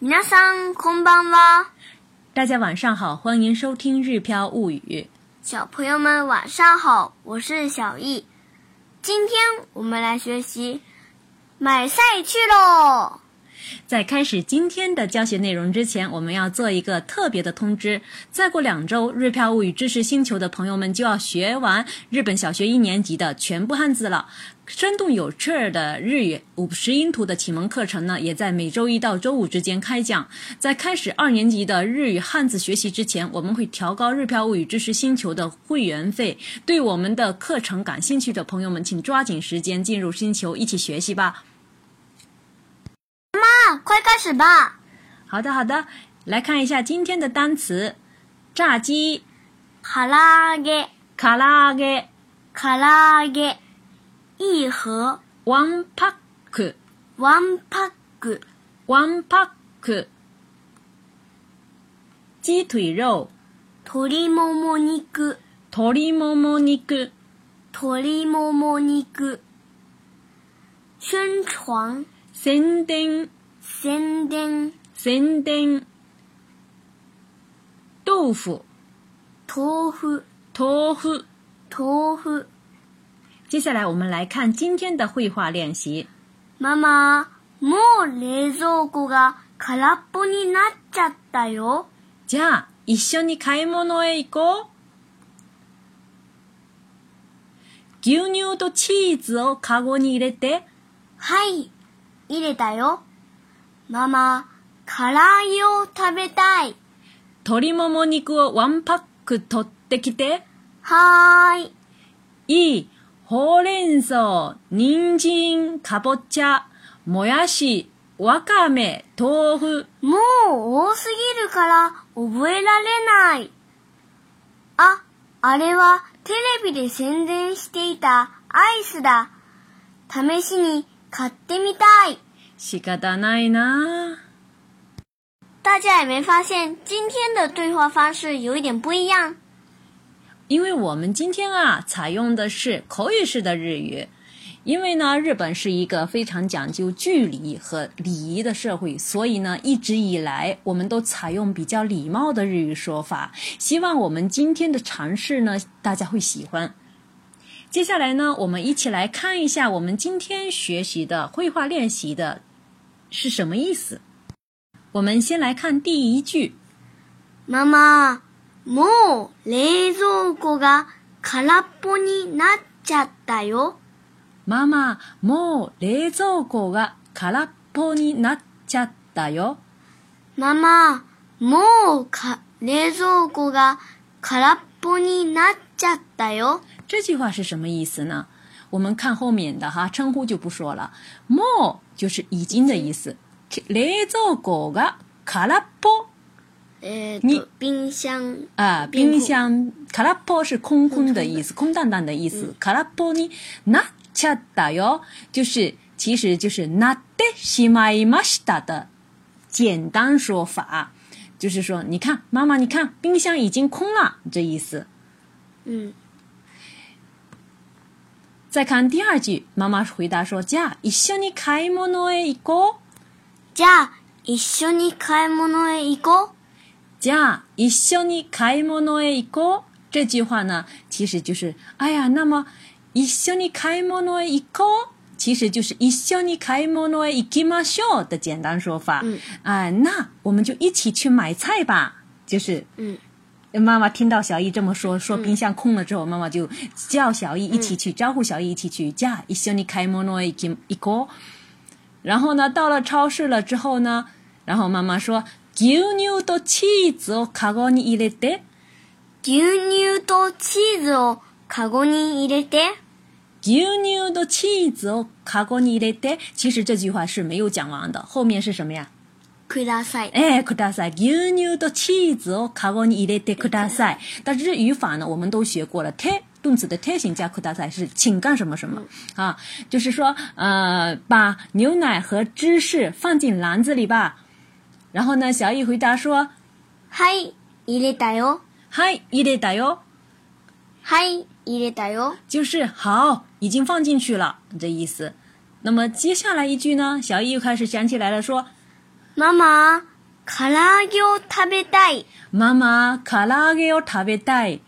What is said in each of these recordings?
晚上好，大家晚上好，欢迎收听《日飘物语》。小朋友们晚上好，我是小易，今天我们来学习买菜去喽。在开始今天的教学内容之前，我们要做一个特别的通知。再过两周，日票物语知识星球的朋友们就要学完日本小学一年级的全部汉字了。生动有趣的日语五十音图的启蒙课程呢，也在每周一到周五之间开讲。在开始二年级的日语汉字学习之前，我们会调高日票物语知识星球的会员费。对我们的课程感兴趣的朋友们，请抓紧时间进入星球一起学习吧。妈，快开始吧。好的，好的，来看一下今天的单词：炸鸡、卡拉给、卡拉给、卡拉给、一盒、one pack、one pack、one pack、鸡腿肉、鶏もも肉、鶏もも肉、鶏もも肉、宣传。宣伝、宣伝、宣伝。豆腐、豆腐、豆腐、豆腐。接下来我们来看今天的绘画练习。ママ、もう冷蔵庫が空っぽになっちゃったよ。じゃあ、一緒に買い物へ行こう。牛乳とチーズをカゴに入れて。はい。入れたよ。ママ、唐揚げを食べたい。鶏もも肉をワンパック取ってきて。はーい。いい。ほうれん草、人参、かぼちゃ、もやし、わかめ、豆腐。もう多すぎるから覚えられない。あ、あれはテレビで宣伝していたアイスだ。試しに買ってみたい。仕方ないな。大家也没发现今天的对话方式有一点不一样，因为我们今天啊采用的是口语式的日语。因为呢，日本是一个非常讲究距离和礼仪的社会，所以呢，一直以来我们都采用比较礼貌的日语说法。希望我们今天的尝试呢，大家会喜欢。接下来呢，我们一起来看一下我们今天学习的绘画练习的是什么意思。我们先来看第一句：妈妈，もう冷蔵庫が空っぽになっちゃったよ。妈妈，もう冷蔵庫が空っぽになっちゃったよ。妈妈，もう冷蔵庫が空っぽになっちゃったよ。这句话是什么意思呢？我们看后面的哈，称呼就不说了。more 就是已经的意思。lezo gga 卡冰箱啊，冰箱卡拉波是空空的意思，空荡荡的意思。卡拉波呢，na chada 哟，就是其实就是 na de shima 的简单说法，就是说，你看妈妈，你看冰箱已经空了，这意思。嗯。再看第二句，妈妈回答说：“じゃ、一緒に買い物へ行こう。”じゃ、一緒に買い物へ行こう。じゃ、一緒に買い物へ行こう。这句话呢，其实就是哎呀，那么一緒に買い物へ行こう，其实就是一緒に買い物へ行くましょう的简单说法。啊，那我们就一起去买菜吧，就是嗯。妈妈听到小易这么说，说冰箱空了之后，妈妈就叫小易一起去招呼小易一起去，加一小尼开摩诺一一个。然后呢，到了超市了之后呢，然后妈妈说：“牛牛的 cheese 哦，卡锅尼牛牛都 cheese 哦，卡锅尼牛牛的 cheese 哦，卡锅尼一的。其实这句话是没有讲完的，后面是什么呀？”哎，ください。牛牛的チーズをカゴに入れてください。但是语法呢，我们都学过了。て动词的て形加ください是请干什么什么啊？就是说，呃，把牛奶和芝士放进篮子里吧。然后呢，小易回答说，はい、入れたよ。はい、入れたよ。はい、入れたよ。就是好，已经放进去了的意思。那么接下来一句呢？小易又开始想起来了，说。妈妈，卡拉给我吃。吃。妈妈，卡拉给我吃。吃。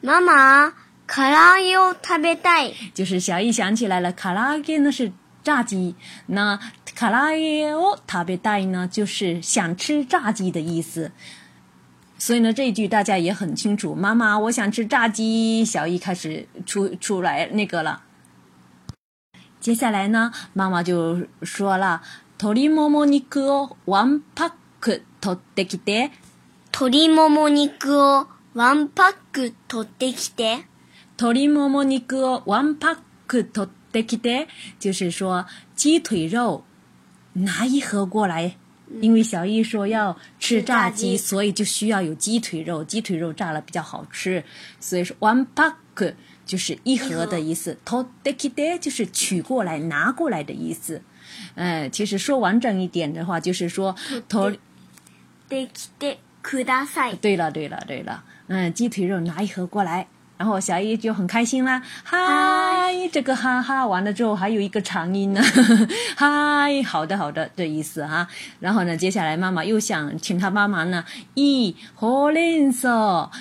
妈妈，卡拉给我吃。吃。就是小易想起来了，卡拉给呢是炸鸡，那卡拉给我吃。呢就是想吃炸鸡的意思，所以呢，这一句大家也很清楚。妈妈，我想吃炸鸡。小易开始出出来那个了。接下来呢，妈妈就说了。鶏もも肉をワンパック取ってきて。鶏もも肉をワンパック取ってきて。鶏もも肉をワンパック取ってきて，就是说鸡腿肉拿一盒过来。因为小易说要吃炸鸡，所以就需要有鸡腿肉，鸡腿肉炸了比较好吃。所以说 one pack 就是一盒的意思，取ってきて就是取过来、拿过来的意思。嗯，其实说完整一点的话，就是说，托，对了对了对了，嗯，鸡腿肉拿一盒过来。然后小姨就很开心啦，嗨，这个哈哈完了之后还有一个长音呢，嗨，好的好的的意思哈。然后呢，接下来妈妈又想请他帮忙呢，一火莲子、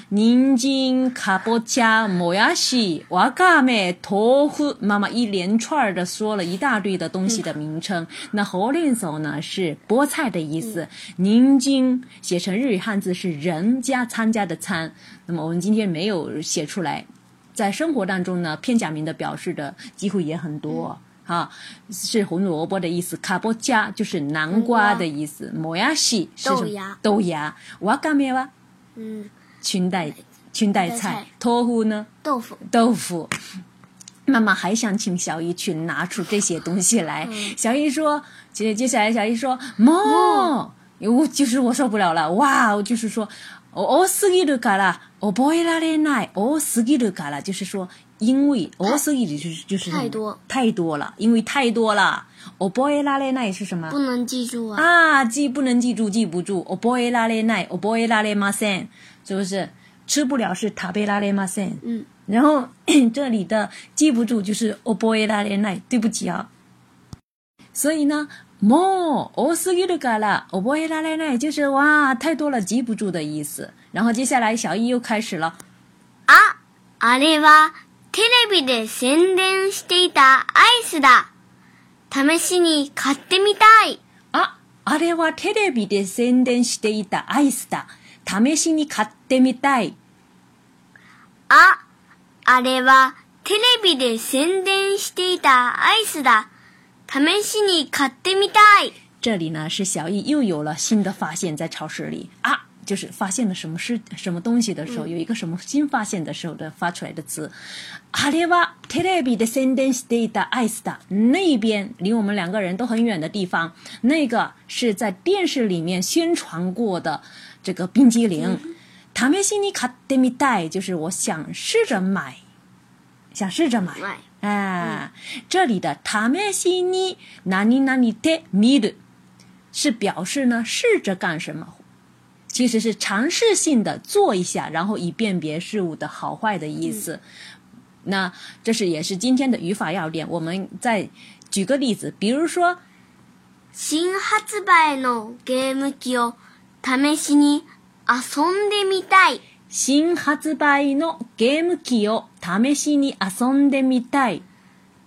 宁静、卡波恰、摩亚西、瓦嘎咩、托夫，妈妈一连串的说了一大堆的东西的名称。那火莲子呢是菠菜的意思，宁静写成日语汉字是人家参加的参。那么我们今天没有写出来，在生活当中呢，片假名的表示的机会也很多啊。是红萝卜的意思，卡波加就是南瓜的意思，摩亚西是豆芽，ワガ咩哇，嗯，裙带裙带菜，托腐呢？豆腐豆腐。妈妈还想请小姨去拿出这些东西来，小姨说接接下来小姨说，妈，我就是我受不了了，哇，我就是说我我身你都卡了。哦，boy 拉链耐哦，十几都卡了，就是说，因为哦，十几就是就是太多太多了，因为太多了。哦，boy 拉链耐是什么？不能记住啊！啊，记不能记住，记不住。哦，boy 拉链耐，哦，boy 拉链 m a c h i n 是不是吃不了？是塔贝拉链 machine。嗯，然后 这里的记不住就是哦，boy 拉链耐，对不起啊。所以呢。もう多すぎるから覚えられない，就是哇太多了记不住的意思。然后接下来小易又开始了。あ、あれはテレビで宣伝していたアイスだ。試しに買ってみたい。あ、あれはテレビで宣伝していたアイスだ。試しに買ってみたい。あ、あれはテレビで宣伝していたアイスだ。尝试尼卡特米代，这里呢是小易又有了新的发现，在超市里啊，就是发现了什么是什么东西的时候，有一个什么新发现的时候的发出来的字。哈列瓦特列比的森登斯蒂的艾斯达，那边离我们两个人都很远的地方，那个是在电视里面宣传过的这个冰激凌。尝试尼卡特米带，就是我想试着买，想试着买。啊，这里的“他们にし哪里哪里的“み的，是表示呢？试着干什么？其实是尝试性的做一下，然后以辨别事物的好坏的意思。那这是也是今天的语法要点。我们再举个例子，比如说，“新発売のゲーム機を試しに遊んでみたい”。新発売のゲーム機を試しに遊んでみたい。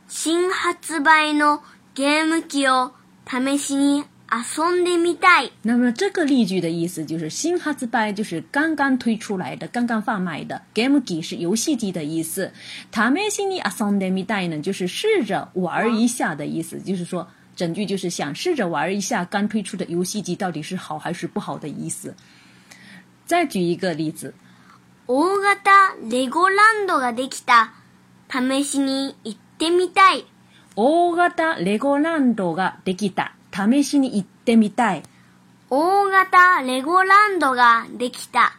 新発売のゲーム機を試しに遊んでみたい。那么这个例句的意思就是新発売就是刚刚推出来的、刚刚贩卖的。ゲーム機是游戏机的意思。試しに遊んでみたい呢，就是试着玩一下的意思。就是说，整句就是想试着玩一下刚推出的游戏机到底是好还是不好的意思。再举一个例子。大型レゴランドができた試しに行ってみたい。大型レゴランドができた試しに行ってみたい。大型レゴランドができた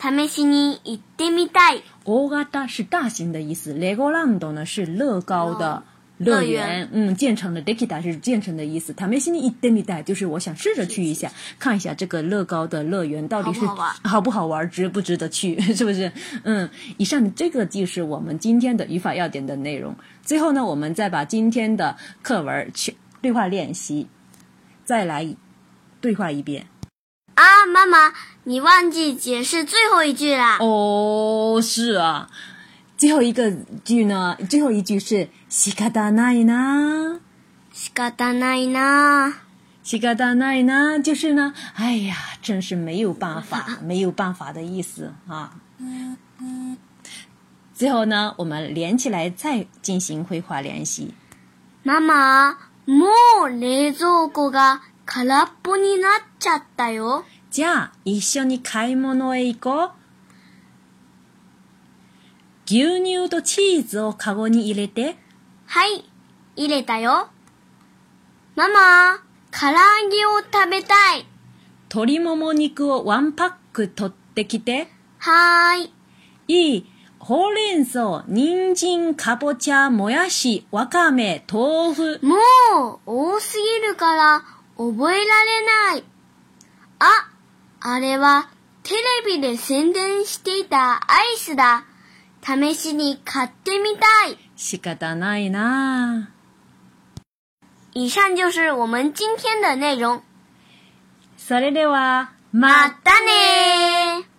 試しに行ってみたい。大型是大型的意思レゴランドの是乐高的。乐园，嗯，建成的。d e k i d a 是建成的意思。他 a 心 e 一 d e m i 就是我想试着去一下，看一下这个乐高的乐园到底是好不好玩，值不值得去，是不是？嗯，以上这个就是我们今天的语法要点的内容。最后呢，我们再把今天的课文去对话练习，再来对话一遍。啊，妈妈，你忘记解释最后一句了。哦，是啊。最后一个句呢？最后一句是“仕方ないな”，“仕方ないな”，“仕方ないな”就是呢，哎呀，真是没有办法，没有办法的意思啊。最后呢，我们连起来再进行绘画练习。妈妈，もう冷蔵庫が空っぽになっちゃったよ。じゃあ一緒に買い物へ行こう。牛乳とチーズをカゴに入れて。はい、入れたよ。ママ、唐揚げを食べたい。鶏もも肉をワンパック取ってきて。はーい。いい。ほうれん草、人参、かぼちゃ、もやし、わかめ、豆腐。もう、多すぎるから、覚えられない。あ、あれは、テレビで宣伝していたアイスだ。試しに買ってみたい。仕方ないな。以上就是我们今天的内容。それでは、またね